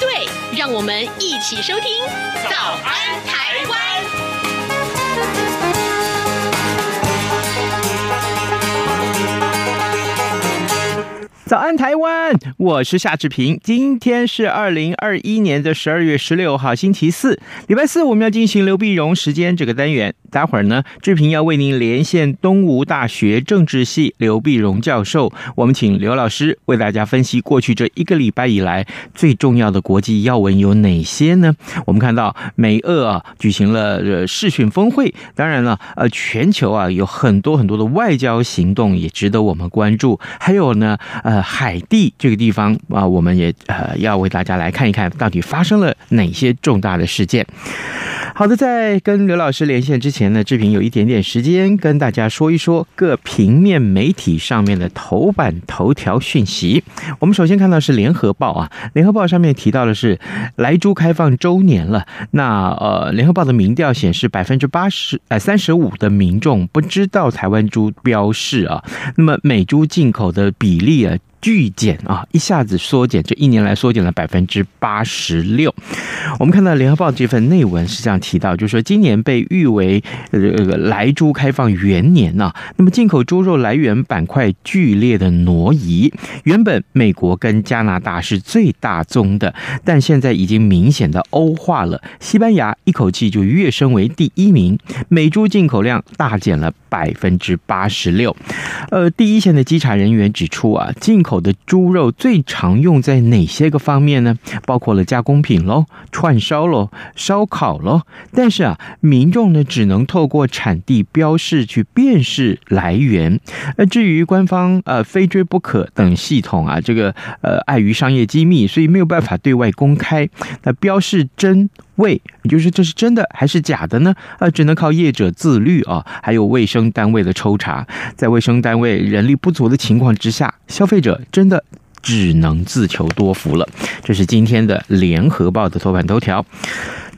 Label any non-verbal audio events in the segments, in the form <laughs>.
对，让我们一起收听《早安台湾》。早安，台湾！我是夏志平。今天是二零二一年的十二月十六号，星期四，礼拜四，我们要进行刘碧荣时间这个单元。待会儿呢，志平要为您连线东吴大学政治系刘碧荣教授。我们请刘老师为大家分析过去这一个礼拜以来最重要的国际要闻有哪些呢？我们看到美俄啊举行了呃视讯峰会，当然了，呃，全球啊有很多很多的外交行动也值得我们关注。还有呢，呃。海地这个地方啊，我们也呃要为大家来看一看到底发生了哪些重大的事件。好的，在跟刘老师连线之前呢，志平有一点点时间跟大家说一说各平面媒体上面的头版头条讯息。我们首先看到是联合报啊，联合报上面提到的是莱猪开放周年了。那呃，联合报的民调显示百分之八十呃三十五的民众不知道台湾猪标示啊。那么美猪进口的比例啊。巨减啊，一下子缩减，这一年来缩减了百分之八十六。我们看到联合报这份内文是这样提到，就是说今年被誉为呃莱猪开放元年呐，那么进口猪肉来源板块剧烈的挪移。原本美国跟加拿大是最大宗的，但现在已经明显的欧化了。西班牙一口气就跃升为第一名，美猪进口量大减了百分之八十六。呃，第一线的稽查人员指出啊，进口口的猪肉最常用在哪些个方面呢？包括了加工品喽、串烧喽、烧烤喽。但是啊，民众呢只能透过产地标示去辨识来源。那至于官方呃非追不可等系统啊，这个呃碍于商业机密，所以没有办法对外公开。那标示真喂，就是这是真的还是假的呢？啊，只能靠业者自律啊，还有卫生单位的抽查。在卫生单位人力不足的情况之下，消费者。真的只能自求多福了。这是今天的联合报的头版头条。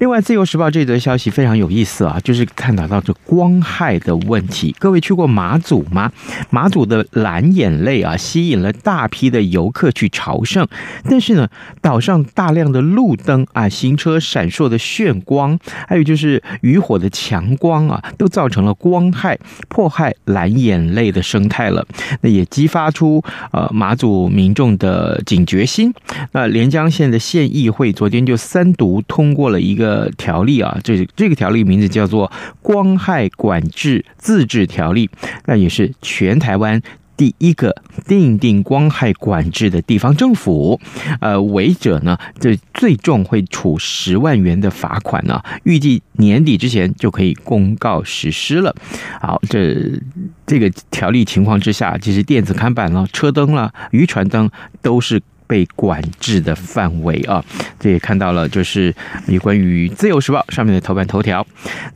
另外，《自由时报》这则消息非常有意思啊，就是探讨到这光害的问题。各位去过马祖吗？马祖的蓝眼泪啊，吸引了大批的游客去朝圣。但是呢，岛上大量的路灯啊，行车闪烁的炫光，还有就是渔火的强光啊，都造成了光害，迫害蓝眼泪的生态了。那也激发出呃马祖民众的警觉心。那连江县的县议会昨天就三读通过了一个。呃，条例啊，这这个条例名字叫做《光害管制自治条例》，那也是全台湾第一个订定光害管制的地方政府。呃，违者呢，这最重会处十万元的罚款呢，预计年底之前就可以公告实施了。好，这这个条例情况之下，其实电子看板了、车灯了、渔船灯都是。被管制的范围啊，这也看到了，就是有关于《自由时报》上面的头版头条。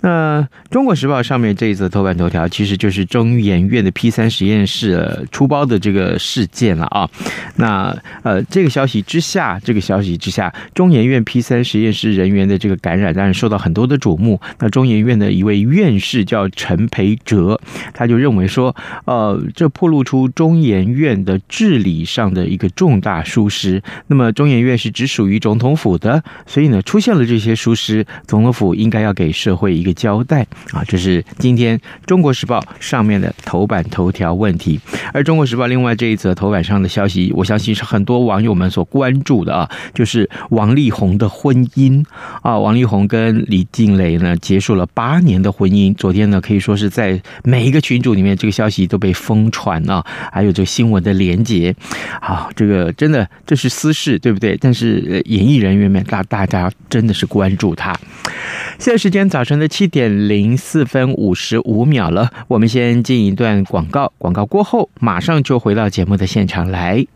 那《中国时报》上面这一则头版头条，其实就是中研院的 P 三实验室出包的这个事件了啊。那呃，这个消息之下，这个消息之下，中研院 P 三实验室人员的这个感染，当然受到很多的瞩目。那中研院的一位院士叫陈培哲，他就认为说，呃，这暴露出中研院的治理上的一个重大疏失，那么中研院是只属于总统府的，所以呢，出现了这些疏失，总统府应该要给社会一个交代啊！这是今天《中国时报》上面的头版头条问题。而《中国时报》另外这一则头版上的消息，我相信是很多网友们所关注的啊，就是王力宏的婚姻啊，王力宏跟李静蕾呢结束了八年的婚姻，昨天呢可以说是在每一个群组里面，这个消息都被疯传啊，还有这个新闻的连接，好，这个真的。这是私事，对不对？但是演艺人员们，大大家真的是关注他。现在时间早晨的七点零四分五十五秒了，我们先进一段广告，广告过后马上就回到节目的现场来。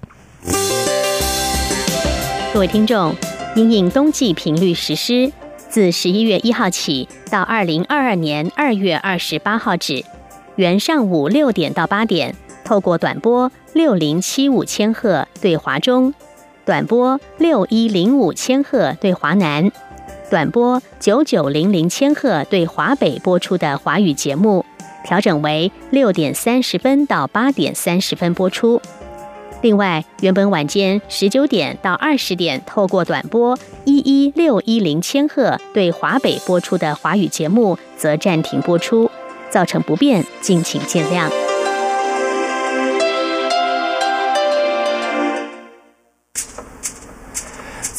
各位听众，因应冬季频率实施，自十一月一号起到二零二二年二月二十八号止，原上午六点到八点，透过短波六零七五千赫对华中，短波六一零五千赫对华南，短波九九零零千赫对华北播出的华语节目，调整为六点三十分到八点三十分播出。另外，原本晚间十九点到二十点透过短波一一六一零千赫对华北播出的华语节目，则暂停播出，造成不便，敬请见谅。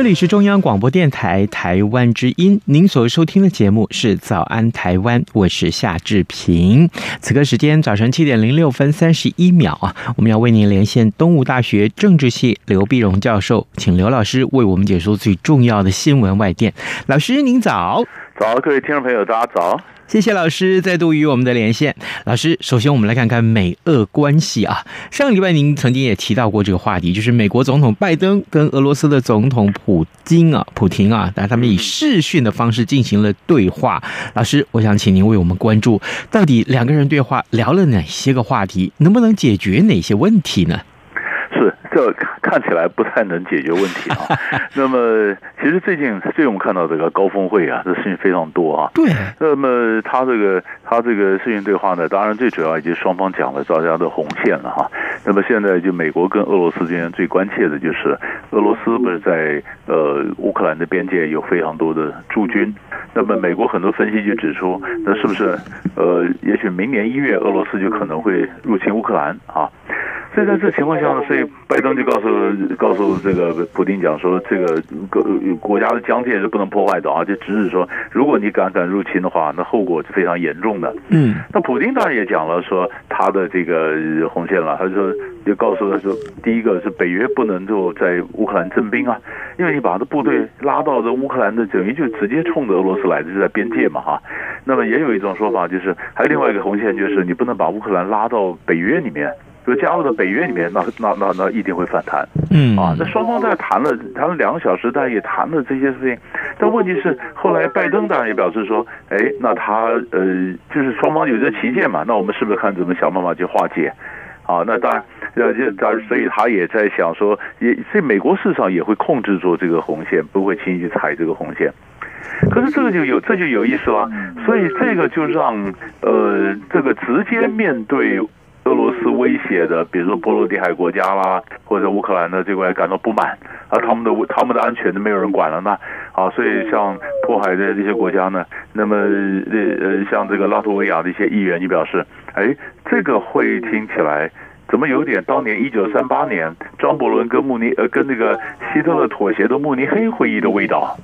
这里是中央广播电台台湾之音，您所收听的节目是《早安台湾》，我是夏志平。此刻时间早晨七点零六分三十一秒啊，我们要为您连线东吴大学政治系刘必荣教授，请刘老师为我们解说最重要的新闻外电。老师您早，早，各位听众朋友，大家早。谢谢老师再度与我们的连线。老师，首先我们来看看美俄关系啊。上个礼拜您曾经也提到过这个话题，就是美国总统拜登跟俄罗斯的总统普京啊、普廷啊，但他们以视讯的方式进行了对话。老师，我想请您为我们关注，到底两个人对话聊了哪些个话题，能不能解决哪些问题呢？是，这看起来不太能解决问题啊。<laughs> 那么，其实最近最近我们看到这个高峰会啊，这事情非常多啊。对。那么他这个他这个视频对话呢，当然最主要以及双方讲了大家的红线了哈。那么现在就美国跟俄罗斯之间最关切的就是俄罗斯不是在呃乌克兰的边界有非常多的驻军。那么美国很多分析就指出，那是不是呃也许明年一月俄罗斯就可能会入侵乌克兰啊？所以在这情况下呢，所以拜登就告诉告诉这个普京讲说，这个国国家的疆界是不能破坏的啊，就只是说，如果你敢敢入侵的话，那后果是非常严重的。嗯，那普京当然也讲了说他的这个红线了，他就说就告诉他说，第一个是北约不能够在乌克兰征兵啊，因为你把他的部队拉到这乌克兰的，等于就直接冲着俄罗斯来的，就在边界嘛哈。那么也有一种说法就是，还有另外一个红线就是，你不能把乌克兰拉到北约里面。就加入到北约里面，那那那那一定会反弹。嗯啊，那双方在谈了谈了两个小时，大家也谈了这些事情。但问题是，后来拜登当然也表示说，哎，那他呃，就是双方有这旗舰嘛，那我们是不是看怎么想办法去化解？啊，那当然，呃，就当然，所以他也在想说，也所以美国市场也会控制住这个红线，不会轻易去踩这个红线。可是这个就有这就有意思了，所以这个就让呃，这个直接面对。俄罗斯威胁的，比如说波罗的海国家啦，或者乌克兰的这块感到不满，啊，他们的他们的安全都没有人管了呢，啊，所以像迫害的这些国家呢，那么呃呃，像这个拉脱维亚的一些议员就表示，哎，这个会听起来怎么有点当年一九三八年张伯伦跟慕尼呃跟那个希特勒妥协的慕尼黑会议的味道。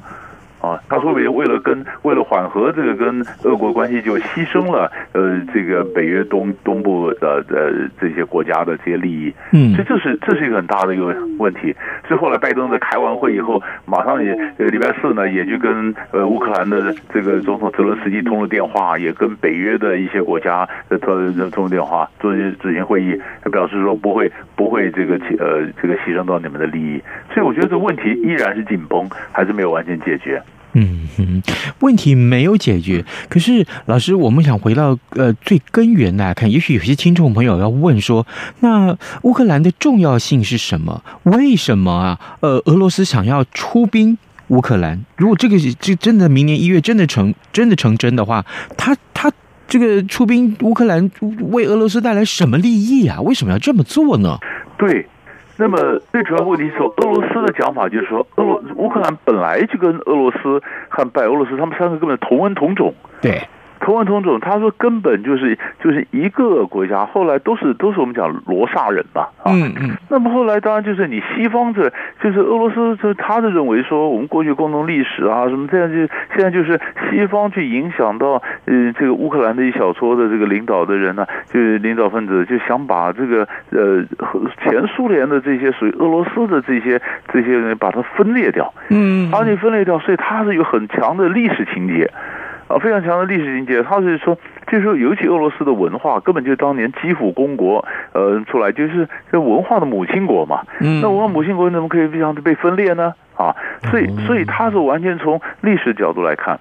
啊，他说为为了跟为了缓和这个跟俄国关系，就牺牲了呃这个北约东东部的呃这些国家的这些利益，嗯，所以这是这是一个很大的一个问题。所以后来拜登在开完会以后，马上也呃礼拜四呢也就跟呃乌克兰的这个总统泽伦斯基通了电话，也跟北约的一些国家的通通了电话，做一些执行会议，他表示说不会不会这个呃这个牺牲到你们的利益。所以我觉得这问题依然是紧绷，还是没有完全解决。嗯哼，问题没有解决。可是老师，我们想回到呃最根源来看，也许有些听众朋友要问说，那乌克兰的重要性是什么？为什么啊？呃，俄罗斯想要出兵乌克兰？如果这个这真的明年一月真的成真的成真的话，他他这个出兵乌克兰为俄罗斯带来什么利益啊？为什么要这么做呢？对。那么最主要问题是说，俄罗斯的讲法就是说，俄罗乌克兰本来就跟俄罗斯和白俄罗斯他们三个根本同文同种。对同文同种，他说根本就是就是一个国家，后来都是都是我们讲罗刹人嘛，啊，嗯嗯，那么后来当然就是你西方这就是俄罗斯，就他是认为说我们过去共同历史啊什么这样就现在就是西方去影响到呃这个乌克兰的一小撮的这个领导的人呢、啊，就是领导分子就想把这个呃前苏联的这些属于俄罗斯的这些这些人把它分裂掉，嗯，把你分裂掉，所以他是有很强的历史情节。啊，非常强的历史情节。他是说，就是说，尤其俄罗斯的文化，根本就当年基辅公国，呃，出来就是这文化的母亲国嘛。嗯，那文化母亲国怎么可以这样子被分裂呢？啊，所以，所以他是完全从历史角度来看。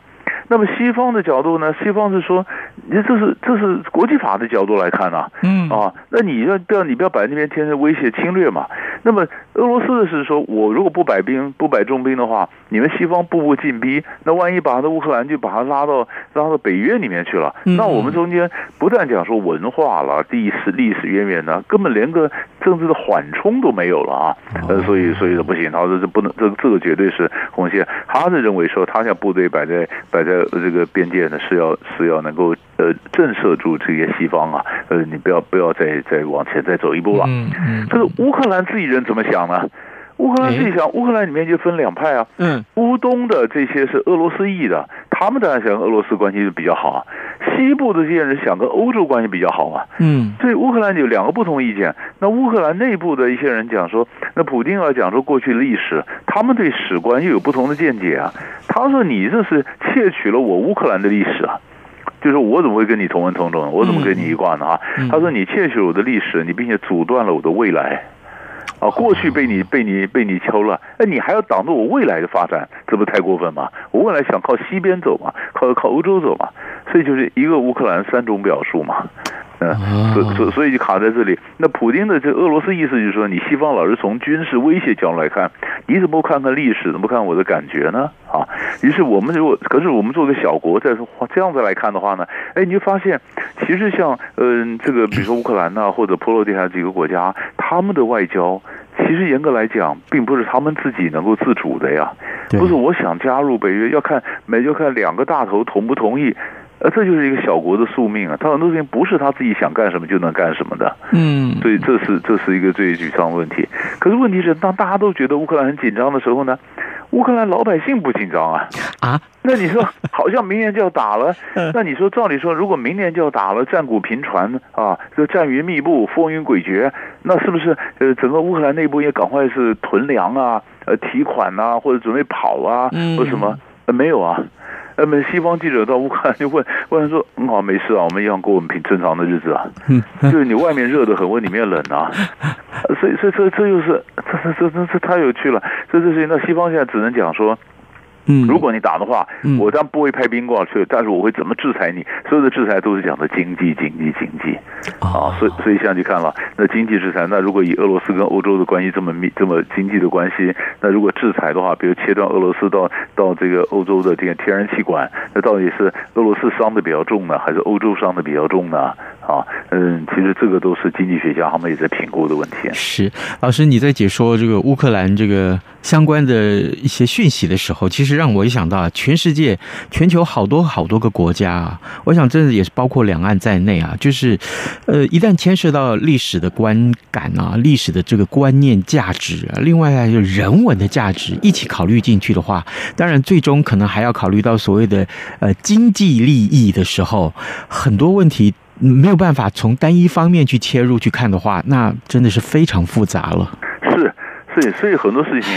那么西方的角度呢？西方是说，你这是这是国际法的角度来看呐、啊，嗯啊，那你要不要你不要摆那边天天威胁侵略嘛？那么俄罗斯的是说，我如果不摆兵不摆重兵的话，你们西方步步进逼，那万一把那乌克兰就把他拉到拉到北约里面去了，那我们中间不但讲说文化了、历史历史渊源呢，根本连个政治的缓冲都没有了啊！呃，所以所以说不行，他说这不能，这这个绝对是红线。他是认为说，他将部队摆在摆在。呃，这个边界呢是要是要能够呃震慑住这些西方啊，呃，你不要不要再再往前再走一步了。嗯嗯。可是乌克兰自己人怎么想呢？乌克兰自己想，乌克兰里面就分两派啊。嗯。乌东的这些是俄罗斯裔的，他们当然想跟俄罗斯关系就比较好啊。西部的这些人想跟欧洲关系比较好啊。嗯。所以乌克兰有两个不同意见。那乌克兰内部的一些人讲说，那普京要讲说过去历史，他们对史观又有不同的见解啊。他说你这是窃取了我乌克兰的历史啊，就是我怎么会跟你同文同种？我怎么跟你一挂呢？啊？他说你窃取了我的历史，你并且阻断了我的未来。啊，过去被你被你被你敲了，哎，你还要挡住我未来的发展，这不太过分吗？我未来想靠西边走嘛，靠靠欧洲走嘛，所以就是一个乌克兰三种表述嘛，嗯，所所所以就卡在这里。那普京的这俄罗斯意思就是说，你西方老是从军事威胁角度来看，你怎么不看看历史，怎么不看我的感觉呢？啊，于是我们如果可是我们做个小国，再说这样子来看的话呢，哎，你就发现其实像嗯、呃、这个比如说乌克兰呐，或者波罗的海几个国家，他们的外交。其实严格来讲，并不是他们自己能够自主的呀，不是我想加入北约，要看美就看两个大头同不同意，呃，这就是一个小国的宿命啊。他很多事情不是他自己想干什么就能干什么的，嗯，所以这是这是一个最沮丧的问题。可是问题是，当大家都觉得乌克兰很紧张的时候呢？乌克兰老百姓不紧张啊？啊？<laughs> 那你说好像明年就要打了，那你说照理说，如果明年就要打了，战鼓频传啊，这战云密布，风云诡谲，那是不是呃整个乌克兰内部也赶快是囤粮啊，呃提款啊，或者准备跑啊，或者什么？呃没有啊。那么西方记者到乌克兰就问问说：“嗯好，没事啊，我们一样过我们平正常的日子啊。<laughs> 就是你外面热得很，我里面冷啊。所以，所以这这又是这这这这太有趣了。这这事情，那西方现在只能讲说。”嗯，如果你打的话，我当然不会派兵过去，但是我会怎么制裁你？所有的制裁都是讲的经济、经济、经济啊，所以所以现在就看了，那经济制裁，那如果以俄罗斯跟欧洲的关系这么密、这么经济的关系，那如果制裁的话，比如切断俄罗斯到到这个欧洲的这个天然气管，那到底是俄罗斯伤的比较重呢，还是欧洲伤的比较重呢？啊，嗯，其实这个都是经济学家他们也在评估的问题。是，老师你在解说这个乌克兰这个相关的一些讯息的时候，其实。让我一想到，全世界、全球好多好多个国家啊，我想真的也是包括两岸在内啊，就是，呃，一旦牵涉到历史的观感啊、历史的这个观念、价值啊，另外还有人文的价值一起考虑进去的话，当然最终可能还要考虑到所谓的呃经济利益的时候，很多问题没有办法从单一方面去切入去看的话，那真的是非常复杂了。是，是，所以很多事情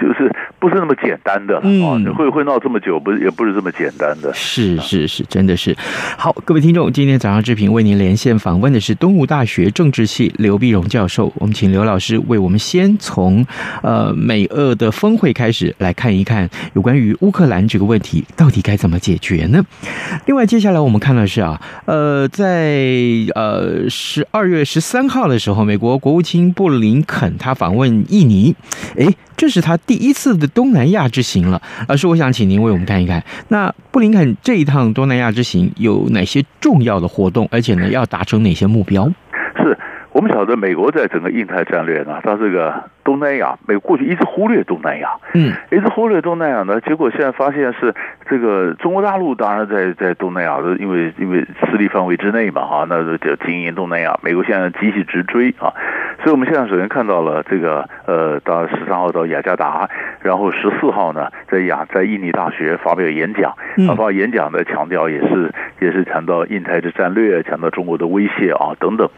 就是。不是那么简单的，嗯，会会闹这么久，不是也不是这么简单的。是是是，真的是。好，各位听众，今天早上志平为您连线访问的是东吴大学政治系刘碧荣教授。我们请刘老师为我们先从呃美俄的峰会开始来看一看有关于乌克兰这个问题到底该怎么解决呢？另外，接下来我们看到是啊，呃，在呃十二月十三号的时候，美国国务卿布林肯他访问印尼，诶。这是他第一次的东南亚之行了，老师，我想请您为我们看一看，那布林肯这一趟东南亚之行有哪些重要的活动，而且呢，要达成哪些目标？是我们晓得美国在整个印太战略呢，它这个东南亚，美国过去一直忽略东南亚，嗯，一直忽略东南亚呢，结果现在发现是这个中国大陆当然在在东南亚的，因为因为势力范围之内嘛，哈，那就经营东南亚，美国现在急起直追啊，所以我们现在首先看到了这个呃，到十三号到雅加达，然后十四号呢在雅在印尼大学发表演讲，发表演讲的强调也是也是强调印太的战略，强调中国的威胁啊等等，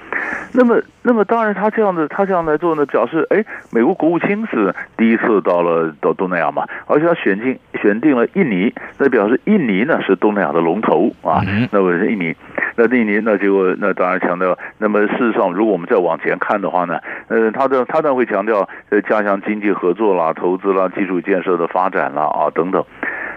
那么。那么当然，他这样的，他这样来做呢，表示，哎，美国国务卿是第一次到了到东南亚嘛，而且他选进选定了印尼，那表示印尼呢是东南亚的龙头啊。那我是印尼，那印尼那结果那当然强调，那么事实上，如果我们再往前看的话呢，呃，他的他当然会强调呃加强经济合作啦、投资啦、基础建设的发展啦啊等等。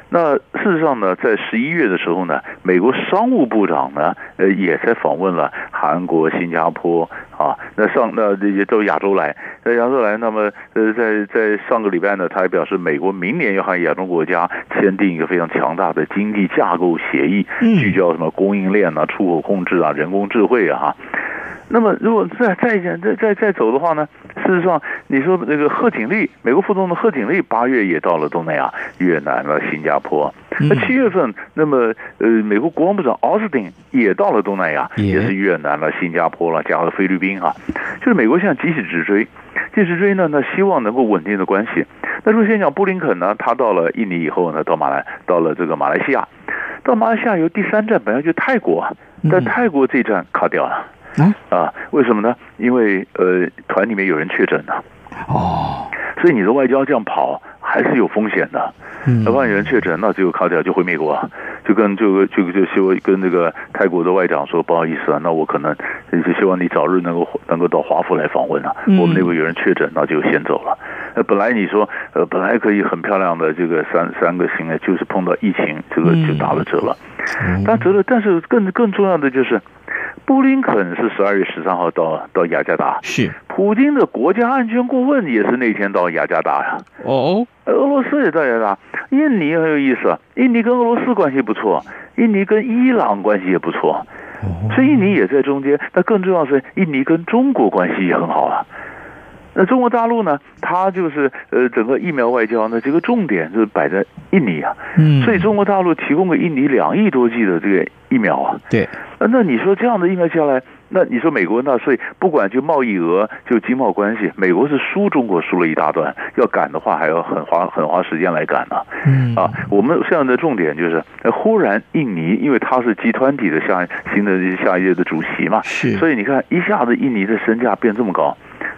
那事实上呢，在十一月的时候呢，美国商务部长呢，呃，也在访问了韩国、新加坡啊。那上那也都亚洲来，在亚洲来，那么呃，在在上个礼拜呢，他还表示，美国明年要和亚洲国家签订一个非常强大的经济架构协议，聚焦什么供应链啊、出口控制啊、人工智慧啊哈。那么，如果再再再再再走的话呢？事实上，你说那个贺锦丽，美国副总统贺锦丽八月也到了东南亚，越南了、新加坡。那七月份，那么呃，美国国防部长奥斯汀也到了东南亚，也是越南了、新加坡了，加上菲律宾啊。就是美国现在急起直追，急起直追呢，那希望能够稳定的关系。那如果先讲布林肯呢，他到了印尼以后呢，到马来到了这个马来西亚，到马来西亚有第三站，本来就泰国，但泰国这一站卡掉了。嗯啊，为什么呢？因为呃，团里面有人确诊了。哦，所以你的外交这样跑还是有风险的。嗯，那万一有人确诊，那只有卡掉，就回美国，啊就跟就就就希望跟那个泰国的外长说，不好意思啊，那我可能就希望你早日能够能够到华府来访问了。嗯，我们那边有人确诊，那就先走了。呃，本来你说呃，本来可以很漂亮的这个三三个星呢，就是碰到疫情，这个就打了折了。嗯，打折了，但是更更重要的就是。布林肯是十二月十三号到到雅加达，是普京的国家安全顾问也是那天到雅加达呀。哦，俄罗斯也到雅加达，印尼很有意思啊，印尼跟俄罗斯关系不错，印尼跟伊朗关系也不错，所以印尼也在中间。那更重要的是，印尼跟中国关系也很好啊。那中国大陆呢？它就是呃，整个疫苗外交呢，这个重点是摆在印尼啊。嗯。所以中国大陆提供给印尼两亿多剂的这个疫苗啊。对。那你说这样的疫苗下来，那你说美国纳税不管就贸易额就经贸关系，美国是输中国输了一大段，要赶的话还要很花很花时间来赶呢。嗯。啊，我们现在的重点就是，忽然印尼因为它是集团体的下新的下一届的主席嘛，是。所以你看一下子印尼的身价变这么高。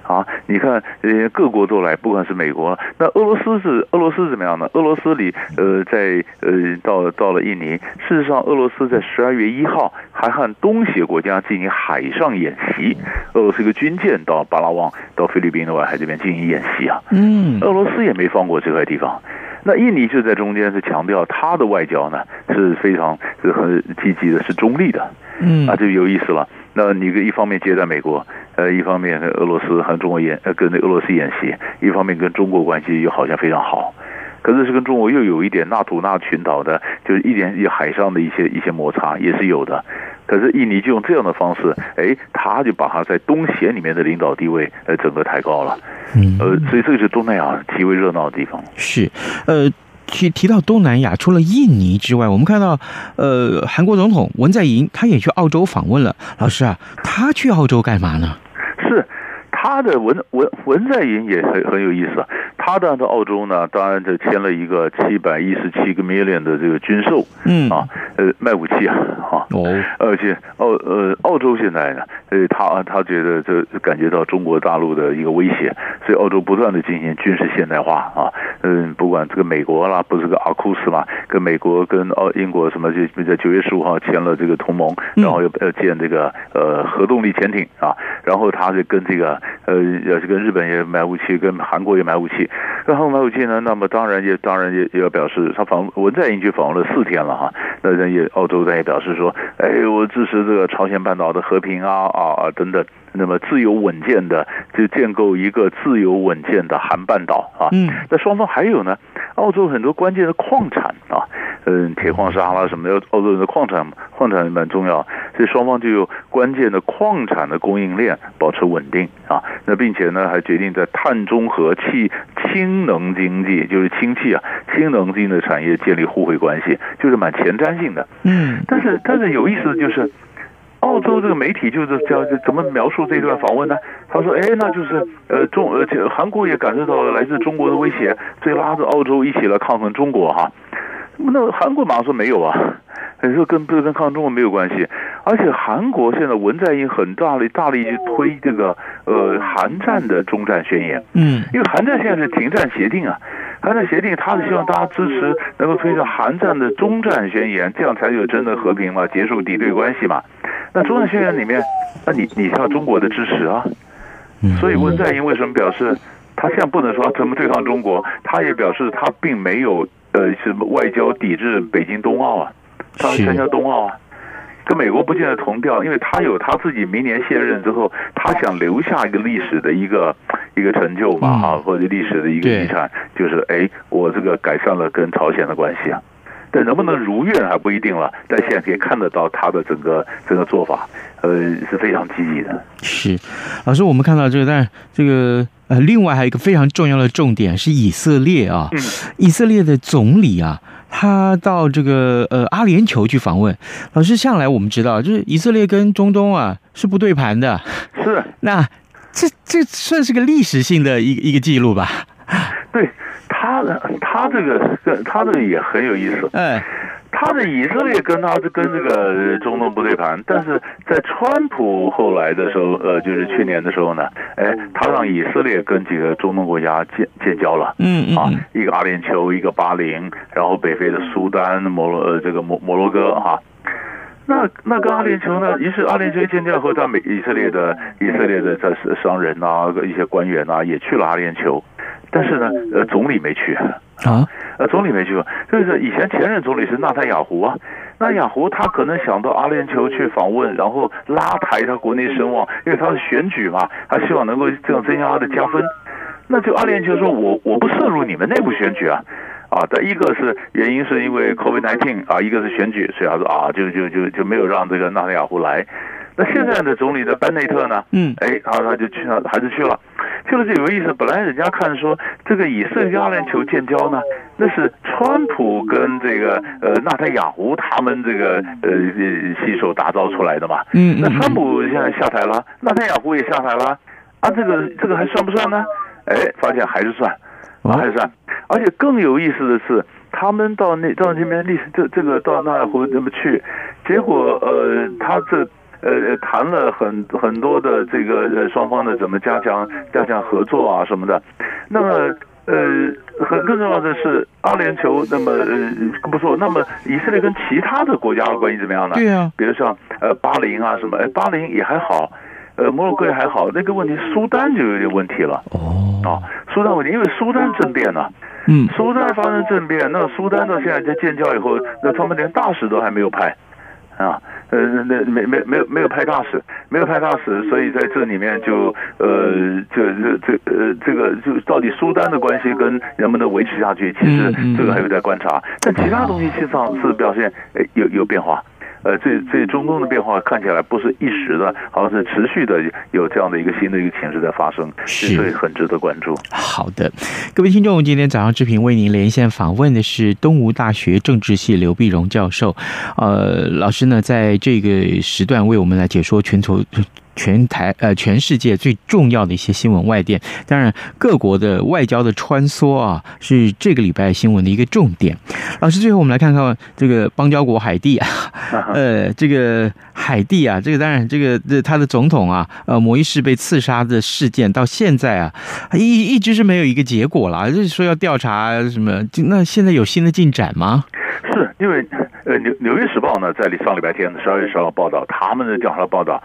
啊，你看，呃，各国都来，不管是美国，那俄罗斯是俄罗斯怎么样呢？俄罗斯里，呃，在呃，到到了印尼，事实上，俄罗斯在十二月一号还和东协国家进行海上演习，俄罗斯一个军舰到巴拉望到菲律宾的外海这边进行演习啊。嗯，俄罗斯也没放过这块地方。那印尼就在中间是强调他的外交呢是非常是很积极的，是中立的。嗯，啊，就有意思了。那你一方面接待美国，呃，一方面跟俄罗斯和中国演，呃，跟那俄罗斯演习，一方面跟中国关系又好像非常好，可是是跟中国又有一点纳土纳群岛的，就是一点一海上的一些一些摩擦也是有的。可是印尼就用这样的方式，哎，他就把他在东协里面的领导地位，呃，整个抬高了。嗯，呃，所以这个是东南亚极为热闹的地方。是，呃。提提到东南亚，除了印尼之外，我们看到，呃，韩国总统文在寅他也去澳洲访问了。老师啊，他去澳洲干嘛呢？是他的文文文在寅也很很有意思啊。他到澳洲呢，当然就签了一个七百一十七个 million 的这个军售，嗯。啊，呃，卖武器啊，啊。哦，而且澳呃澳洲现在呢，呃，他他觉得这感觉到中国大陆的一个威胁，所以澳洲不断的进行军事现代化啊，嗯，不管这个美国啦，不是个阿库斯嘛，跟美国跟澳英国什么就在九月十五号签了这个同盟，然后又要建这个呃核动力潜艇啊，然后他就跟这个呃要是跟日本也买武器，跟韩国也买武器。然后来我记得，那么当然也当然也也要表示，他访文在寅去访问了四天了哈。那人也澳洲在也表示说，哎，我支持这个朝鲜半岛的和平啊啊啊等等。那么自由稳健的就建构一个自由稳健的韩半岛啊。嗯。那双方还有呢，澳洲很多关键的矿产啊，嗯，铁矿砂啦什么的，澳洲人的矿产矿产也蛮重要，所以双方就有关键的矿产的供应链保持稳定啊。那并且呢，还决定在碳中和、气氢能经济，就是氢气啊、氢能经济的产业建立互惠关系，就是蛮前瞻性的。嗯，但是但是有意思的就是。澳洲这个媒体就是叫怎么描述这段访问呢？他说：“哎，那就是呃中，而且韩国也感受到了来自中国的威胁，所以拉着澳洲一起来抗衡中国哈。那韩国马上说没有啊，你说跟不跟抗衡中国没有关系。而且韩国现在文在寅很大力大力去推这个呃韩战的中战宣言，嗯，因为韩战现在是停战协定啊。”韩战协定，他是希望大家支持，能够推动韩战的中战宣言，这样才有真的和平嘛，结束敌对关系嘛。那中战宣言里面，那你你需要中国的支持啊。所以文在寅为什么表示他现在不能说怎么对抗中国？他也表示他并没有呃什么外交抵制北京冬奥啊，他参加冬奥啊。跟美国不见得同调，因为他有他自己明年卸任之后，他想留下一个历史的一个一个成就嘛，哈、嗯，或者历史的一个遗产，就是哎，我这个改善了跟朝鲜的关系啊，但能不能如愿还不一定了。但现在可以看得到他的整个整个做法，呃，是非常积极的。是，老师，我们看到这个，但这个呃，另外还有一个非常重要的重点是以色列啊，嗯、以色列的总理啊。他到这个呃阿联酋去访问，老师向来我们知道，就是以色列跟中东啊是不对盘的，是 <laughs> 那这这算是个历史性的一个一个记录吧？对，他的他这个他这个也很有意思，哎。他的以色列跟他是跟这个中东不对盘，但是在川普后来的时候，呃，就是去年的时候呢，哎，他让以色列跟几个中东国家建建交了，嗯嗯，啊，一个阿联酋，一个巴林，然后北非的苏丹、摩洛呃这个摩摩洛哥哈，那那跟阿联酋呢，于是阿联酋建交后，他美以色列的以色列的这商人啊，一些官员啊，也去了阿联酋，但是呢，呃，总理没去。啊，呃，总理没去过，就是以前前任总理是纳坦雅胡啊，纳坦雅胡他可能想到阿联酋去访问，然后拉抬他国内声望，因为他是选举嘛，他希望能够这样增加他的加分。那就阿联酋说我我不涉入你们内部选举啊，啊，但一个是原因是因为 COVID-19 啊，一个是选举，所以他说啊，就就就就没有让这个纳塔雅胡来。那现在的总理的班内特呢？嗯，哎，然后他就去了，还是去了。去了就有意思。本来人家看说这个以色列阿联酋建交呢，那是川普跟这个呃纳塔雅胡他们这个呃携手打造出来的嘛。嗯，那川普现在下台了，纳塔雅胡也下台了，啊，这个这个还算不算呢？哎，发现还是算，还是算。而且更有意思的是，他们到那到那边历史这这个到纳塔雅胡那么去，结果呃他这。呃，谈了很很多的这个呃双方的怎么加强加强合作啊什么的，那么呃很更重要的是阿联酋，那么呃不错，那么以色列跟其他的国家的关系怎么样呢？对啊，比如像呃巴林啊什么，哎巴林也还好，呃摩洛哥也还好，那个问题苏丹就有点问题了哦啊苏丹问题，因为苏丹政变呢，嗯，苏丹发生政变，那苏丹到现在在建交以后，那他们连大使都还没有派。啊，呃，那没没没有没有派大使，没有派大使，所以在这里面就呃，就这这呃，这个就到底苏丹的关系跟能不能维持下去，其实这个还有待观察。但其他东西实际上是表现有有变化。呃，这这中东的变化看起来不是一时的，好像是持续的有这样的一个新的一个形势在发生，是所以很值得关注。好的，各位听众，今天早上志平为您连线访问的是东吴大学政治系刘碧荣教授，呃，老师呢在这个时段为我们来解说全球。全台呃，全世界最重要的一些新闻外电，当然各国的外交的穿梭啊，是这个礼拜新闻的一个重点。老师，最后我们来看看这个邦交国海地啊，呃，这个海地啊，这个当然这个这他的总统啊，呃，摩伊士被刺杀的事件到现在啊，一一直是没有一个结果啦，就是说要调查什么，那现在有新的进展吗？是因为呃，纽纽约时报呢，在上礼拜天十二月十号报道，他们的调查报道。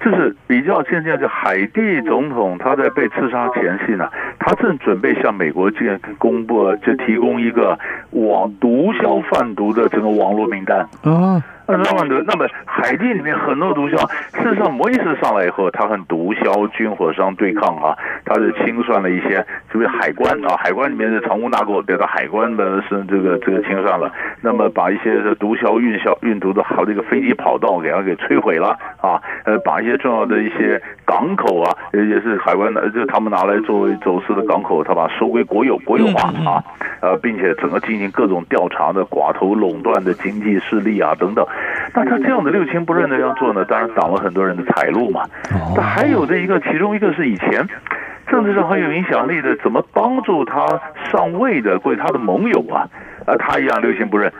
就是比较现在，就海地总统他在被刺杀前夕呢，他正准备向美国这公布，就提供一个网毒枭贩毒的这个网络名单。啊那么那么海地里面很多毒枭，事实上摩伊斯上来以后，他和毒枭军火商对抗啊，他是清算了一些，就是海关啊，海关里面的藏污纳垢，别的海关的是这个这个清算了，那么把一些毒枭运销运毒的好这个飞机跑道给他给摧毁了啊，呃，把一些重要的一些港口啊，也是海关的，就他们拿来作为走私的港口，他把收归国有国有化啊，呃，并且整个进行各种调查的寡头垄断的经济势力啊等等。那他这样的六亲不认的样做呢，当然挡了很多人的财路嘛。那还有的一个，其中一个是以前政治上很有影响力的，怎么帮助他上位的，或者他的盟友啊，啊，他一样六亲不认。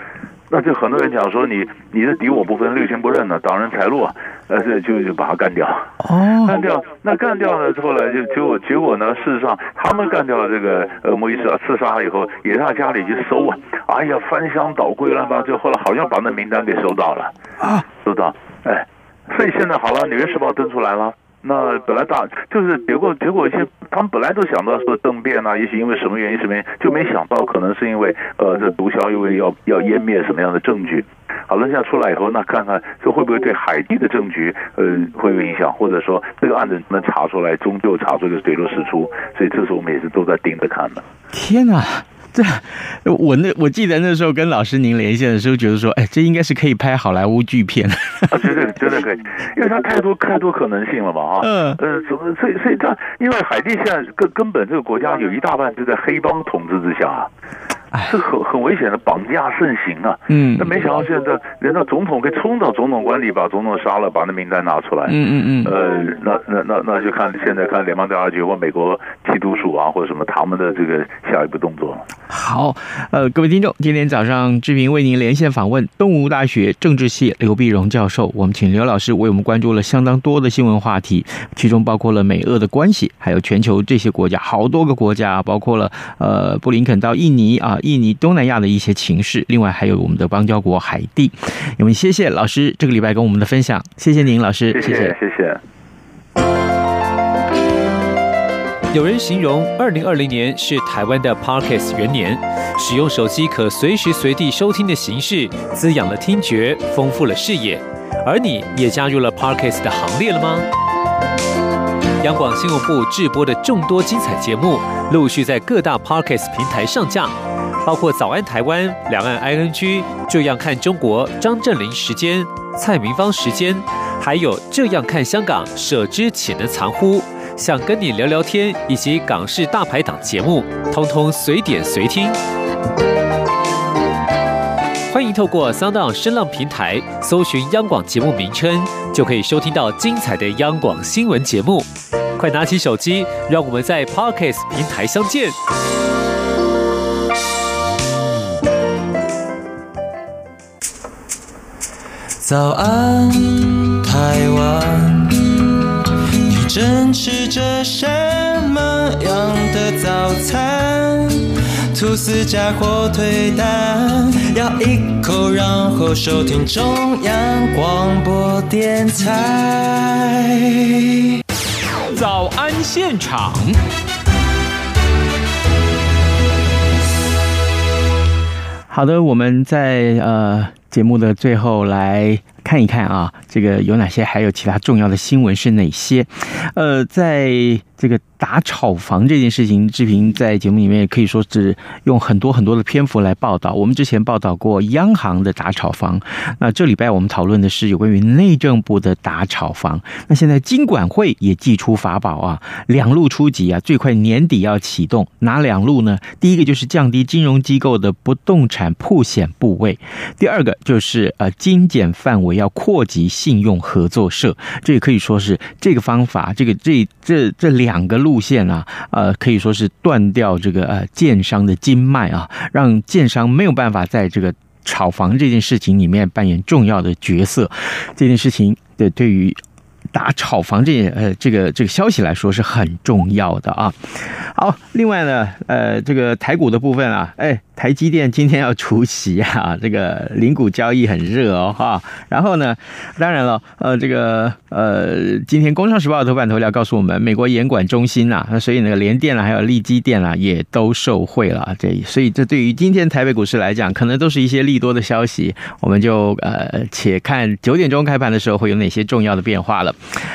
那就很多人讲说，你你的敌我不分，六亲不认呢，挡人财路啊，呃，就就把他干掉。哦，<laughs> 干掉，那干掉了之后呢，就结果结果呢，事实上他们干掉了这个呃莫伊斯啊，刺杀了以后，也让家里去搜啊，哎呀，翻箱倒柜了吧，就后来好像把那名单给收到了啊，收到，哎，所以现在好了，《纽约时报》登出来了。那本来大就是结果，结果一些他们本来都想到说政变啊，也许因为什么原因什么原因，就没想到可能是因为呃这毒枭因为要要湮灭什么样的证据。好了，现在出来以后，那看看这会不会对海地的证据呃会有影响，或者说这个案子能查出来，终究查出个水落石出。所以这时候我们也是都在盯着看的。天哪！这，我那我记得那时候跟老师您连线的时候，觉得说，哎，这应该是可以拍好莱坞巨片，<laughs> 绝对绝对可以，因为它太多太多可能性了嘛啊，嗯。呃，所所以所以它，因为海地现在根根本这个国家有一大半就在黑帮统治之下啊。是很很危险的，绑架盛行啊！嗯，那没想到现在连到总统可以冲到总统官邸，把总统杀了，把那名单拿出来。嗯嗯嗯。呃，那那那那就看现在看联邦调查局或美国缉毒署啊，或者什么他们的这个下一步动作。好，呃，各位听众，今天早上志平为您连线访问东吴大学政治系刘碧荣教授，我们请刘老师为我们关注了相当多的新闻话题，其中包括了美俄的关系，还有全球这些国家好多个国家，包括了呃布林肯到印尼啊。印尼、东南亚的一些情势，另外还有我们的邦交国海地。我们谢谢老师这个礼拜跟我们的分享，谢谢您，老师，谢谢，谢谢。有人形容二零二零年是台湾的 Podcast 元年，使用手机可随时随地收听的形式，滋养了听觉，丰富了视野。而你也加入了 Podcast 的行列了吗？央广新闻部制播的众多精彩节目，陆续在各大 Podcast 平台上架。包括早安台湾、两岸 ING、这样看中国、张振霖时间、蔡明芳时间，还有这样看香港、舍之岂能藏乎？想跟你聊聊天，以及港式大排档节目，通通随点随听。欢迎透过 Sound 声浪平台搜寻央广节目名称，就可以收听到精彩的央广新闻节目。快拿起手机，让我们在 Podcast 平台相见。早安，台湾，你正吃着什么样的早餐？吐司加火腿蛋，咬一口，然后收听中央广播电台。早安现场，好的，我们在呃。节目的最后来看一看啊，这个有哪些？还有其他重要的新闻是哪些？呃，在这个。打炒房这件事情，志平在节目里面也可以说是用很多很多的篇幅来报道。我们之前报道过央行的打炒房，那这礼拜我们讨论的是有关于内政部的打炒房。那现在金管会也祭出法宝啊，两路出击啊，最快年底要启动。哪两路呢？第一个就是降低金融机构的不动产曝险部位，第二个就是呃精简范围，要扩及信用合作社。这也可以说是这个方法，这个这这这两个路。线啊，呃，可以说是断掉这个呃建商的经脉啊，让建商没有办法在这个炒房这件事情里面扮演重要的角色。这件事情的对于打炒房这件呃这个这个消息来说是很重要的啊。好，另外呢，呃，这个台股的部分啊，哎。台积电今天要除息啊，这个零股交易很热哦哈。然后呢，当然了，呃，这个呃，今天《工商时报》的头版头条告诉我们，美国严管中心啊，那所以那个联电啊，还有力基电啊，也都受惠了。这所以这对于今天台北股市来讲，可能都是一些利多的消息。我们就呃，且看九点钟开盘的时候会有哪些重要的变化了。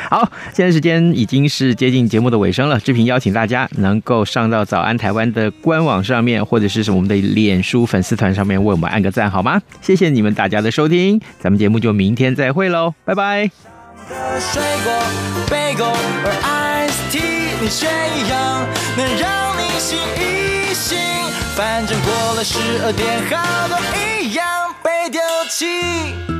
好，现在时间已经是接近节目的尾声了，志平邀请大家能够上到早安台湾的官网上面，或者是什么我们的。脸书粉丝团上面为我们按个赞好吗？谢谢你们大家的收听，咱们节目就明天再会喽，拜拜。水果、贝果、Iced，你选一样，能让你醒一醒。反正过了十二点，好多一样被丢弃。